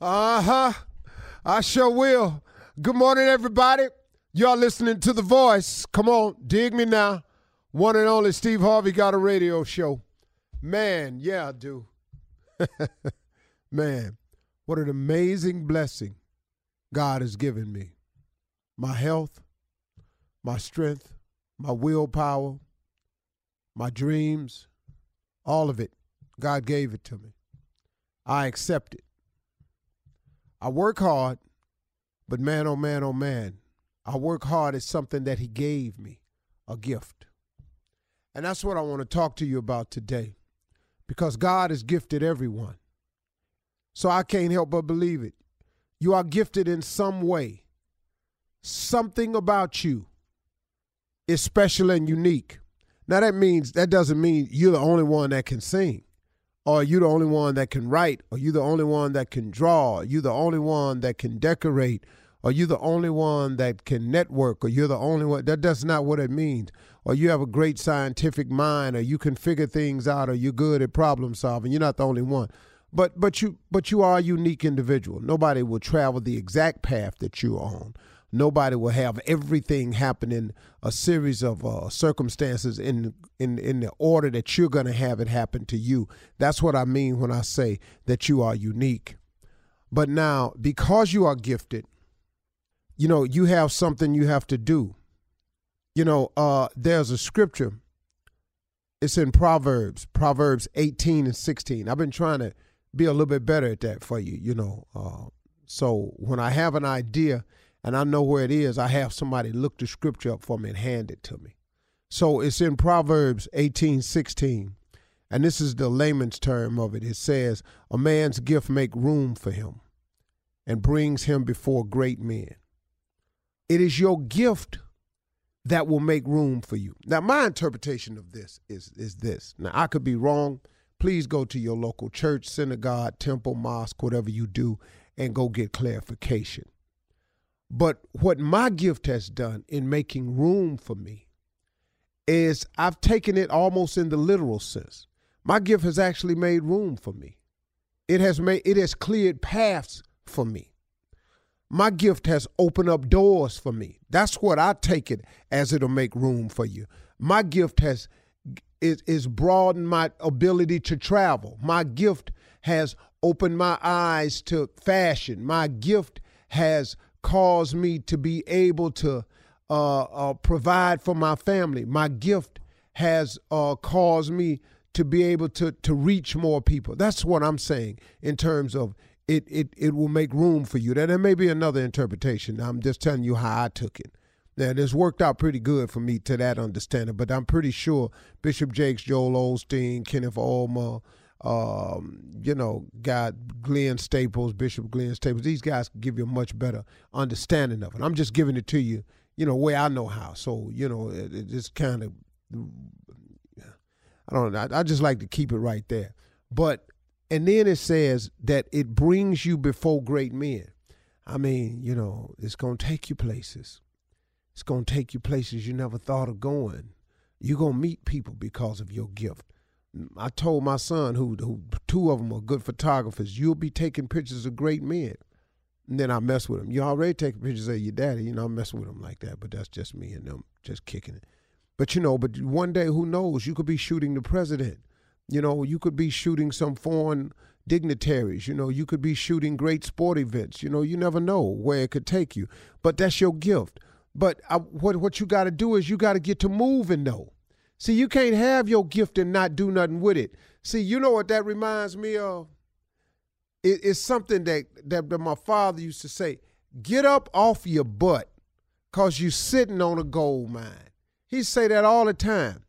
Uh huh. I sure will. Good morning, everybody. Y'all listening to The Voice. Come on, dig me now. One and only Steve Harvey got a radio show. Man, yeah, I do. Man, what an amazing blessing God has given me. My health, my strength, my willpower, my dreams, all of it. God gave it to me. I accept it. I work hard, but man, oh man, oh man, I work hard at something that He gave me, a gift. And that's what I want to talk to you about today because God has gifted everyone. So I can't help but believe it. You are gifted in some way. Something about you is special and unique. Now that means that doesn't mean you're the only one that can sing or you the only one that can write, Are you the only one that can draw, Are you the only one that can decorate, Are you the only one that can network, or you're the only one. That that's not what it means. Or you have a great scientific mind, or you can figure things out, or you're good at problem solving. You're not the only one. But but you but you are a unique individual. Nobody will travel the exact path that you're on. Nobody will have everything happen in a series of uh, circumstances in, in in the order that you're going to have it happen to you. That's what I mean when I say that you are unique. But now, because you are gifted, you know you have something you have to do. You know, uh, there's a scripture. It's in Proverbs, Proverbs 18 and 16. I've been trying to be a little bit better at that for you. You know, uh, so when I have an idea and I know where it is, I have somebody look the scripture up for me and hand it to me. So it's in Proverbs 18 16. And this is the layman's term of it. It says, A man's gift make room for him and brings him before great men. It is your gift that will make room for you. Now, my interpretation of this is, is this. Now, I could be wrong. Please go to your local church, synagogue, temple, mosque, whatever you do, and go get clarification. But what my gift has done in making room for me is I've taken it almost in the literal sense. My gift has actually made room for me. It has made it has cleared paths for me. My gift has opened up doors for me. That's what I take it as it'll make room for you. My gift has is, is broadened my ability to travel. My gift has opened my eyes to fashion. My gift has caused me to be able to uh, uh, provide for my family. My gift has uh, caused me to be able to to reach more people. That's what I'm saying in terms of it. It it will make room for you. That there may be another interpretation. I'm just telling you how I took it. Now, it's worked out pretty good for me to that understanding, but I'm pretty sure Bishop Jakes, Joel Osteen, Kenneth Ulmer, um, you know, got Glenn Staples, Bishop Glenn Staples. These guys give you a much better understanding of it. I'm just giving it to you, you know, way I know how. So, you know, it, it's kind of, I don't know. I, I just like to keep it right there. But, and then it says that it brings you before great men. I mean, you know, it's going to take you places. It's going to take you places you never thought of going. You're going to meet people because of your gift. I told my son, who, who two of them are good photographers, you'll be taking pictures of great men. And then I mess with him. You already taking pictures of your daddy. You know, I mess with him like that, but that's just me and them just kicking it. But you know, but one day, who knows? You could be shooting the president. You know, you could be shooting some foreign dignitaries. You know, you could be shooting great sport events. You know, you never know where it could take you. But that's your gift. But I, what what you got to do is you got to get to moving though. See, you can't have your gift and not do nothing with it. See, you know what that reminds me of? It, it's something that, that that my father used to say: "Get up off your butt, cause you sitting on a gold mine." He say that all the time.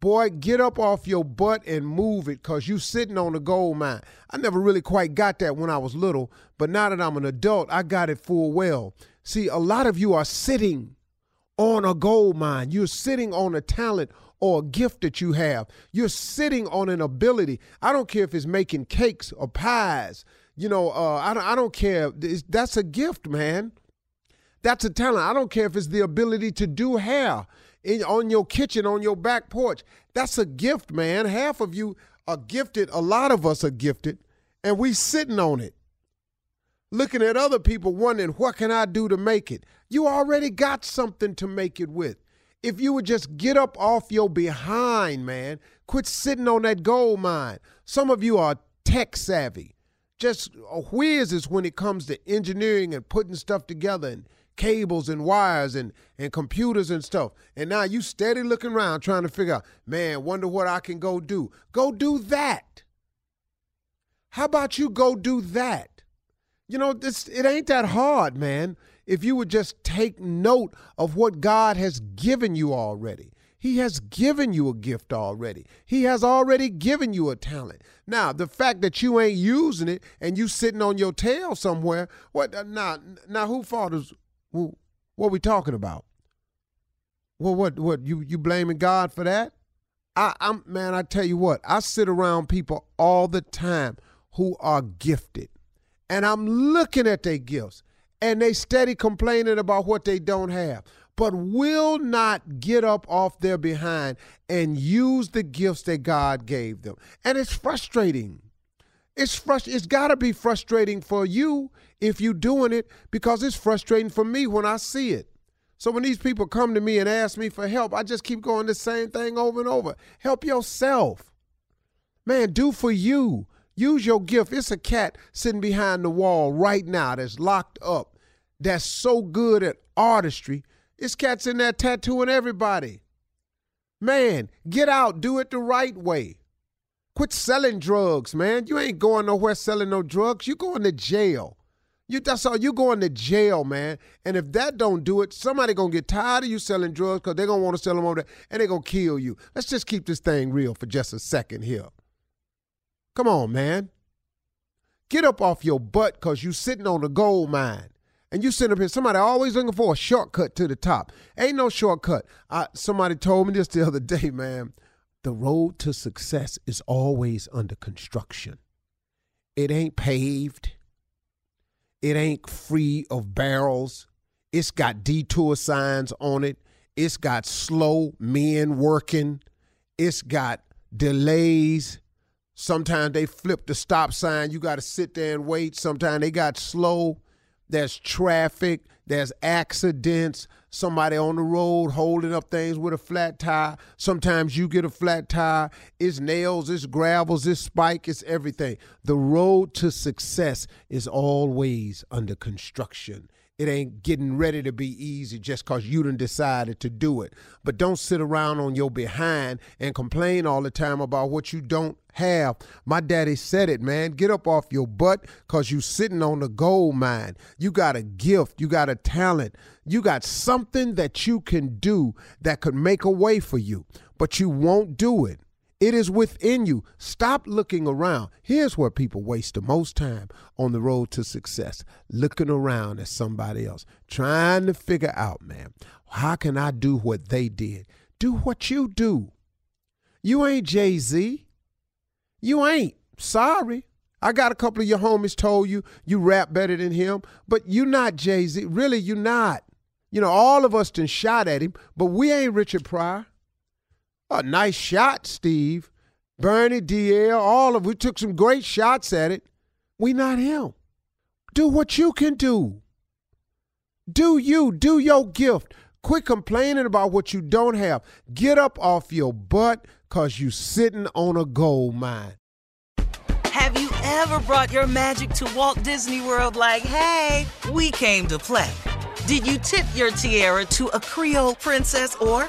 Boy, get up off your butt and move it because you sitting on a gold mine. I never really quite got that when I was little, but now that I'm an adult, I got it full well. See, a lot of you are sitting on a gold mine. You're sitting on a talent or a gift that you have. You're sitting on an ability. I don't care if it's making cakes or pies. You know, uh, I, don't, I don't care. It's, that's a gift, man. That's a talent. I don't care if it's the ability to do hair in, on your kitchen, on your back porch. That's a gift, man. Half of you are gifted. A lot of us are gifted, and we sitting on it looking at other people wondering, what can I do to make it? You already got something to make it with. If you would just get up off your behind, man, quit sitting on that gold mine. Some of you are tech savvy, just uh, whizzes when it comes to engineering and putting stuff together and cables and wires and, and computers and stuff. And now you steady looking around trying to figure out, man, wonder what I can go do. Go do that. How about you go do that? You know, this it ain't that hard, man. If you would just take note of what God has given you already. He has given you a gift already. He has already given you a talent. Now, the fact that you ain't using it and you sitting on your tail somewhere, what uh, now now who fault is who, what we talking about? Well, what what you you blaming God for that? I, I'm man, I tell you what, I sit around people all the time who are gifted and I'm looking at their gifts and they steady complaining about what they don't have but will not get up off their behind and use the gifts that God gave them. And it's frustrating. It's frust- it's got to be frustrating for you if you're doing it because it's frustrating for me when I see it. So when these people come to me and ask me for help, I just keep going the same thing over and over. Help yourself. Man, do for you. Use your gift. It's a cat sitting behind the wall right now that's locked up, that's so good at artistry. This cat's in there tattooing everybody. Man, get out, do it the right way. Quit selling drugs, man. You ain't going nowhere selling no drugs. You going to jail. You that's all you going to jail, man. And if that don't do it, somebody gonna get tired of you selling drugs because they're gonna want to sell them over there and they're gonna kill you. Let's just keep this thing real for just a second here. Come on, man. Get up off your butt because you sitting on a gold mine. And you sit up here, somebody always looking for a shortcut to the top. Ain't no shortcut. I, somebody told me this the other day, man. The road to success is always under construction. It ain't paved. It ain't free of barrels. It's got detour signs on it. It's got slow men working. It's got delays Sometimes they flip the stop sign. You got to sit there and wait. Sometimes they got slow. There's traffic. There's accidents. Somebody on the road holding up things with a flat tire. Sometimes you get a flat tire. It's nails, it's gravels, it's spike, it's everything. The road to success is always under construction. It ain't getting ready to be easy just because you done decided to do it. But don't sit around on your behind and complain all the time about what you don't have. My daddy said it, man. Get up off your butt because you sitting on the gold mine. You got a gift. You got a talent. You got something that you can do that could make a way for you, but you won't do it. It is within you. Stop looking around. Here's where people waste the most time on the road to success looking around at somebody else, trying to figure out, man, how can I do what they did? Do what you do. You ain't Jay Z. You ain't. Sorry. I got a couple of your homies told you you rap better than him, but you not Jay Z. Really, you not. You know, all of us done shot at him, but we ain't Richard Pryor. A nice shot, Steve. Bernie, DL, all of we took some great shots at it. We not him. Do what you can do. Do you, do your gift. Quit complaining about what you don't have. Get up off your butt cause you sitting on a gold mine. Have you ever brought your magic to Walt Disney World like, hey, we came to play? Did you tip your tiara to a Creole princess or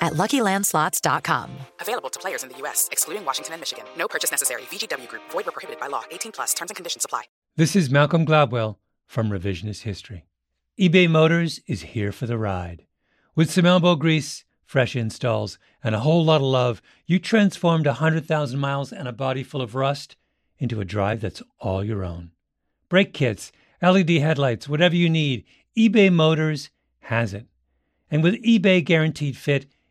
at LuckyLandSlots.com. Available to players in the U.S., excluding Washington and Michigan. No purchase necessary. VGW Group. Void where prohibited by law. 18 plus. Terms and conditions apply. This is Malcolm Gladwell from Revisionist History. eBay Motors is here for the ride. With some elbow grease, fresh installs, and a whole lot of love, you transformed 100,000 miles and a body full of rust into a drive that's all your own. Brake kits, LED headlights, whatever you need, eBay Motors has it. And with eBay Guaranteed Fit,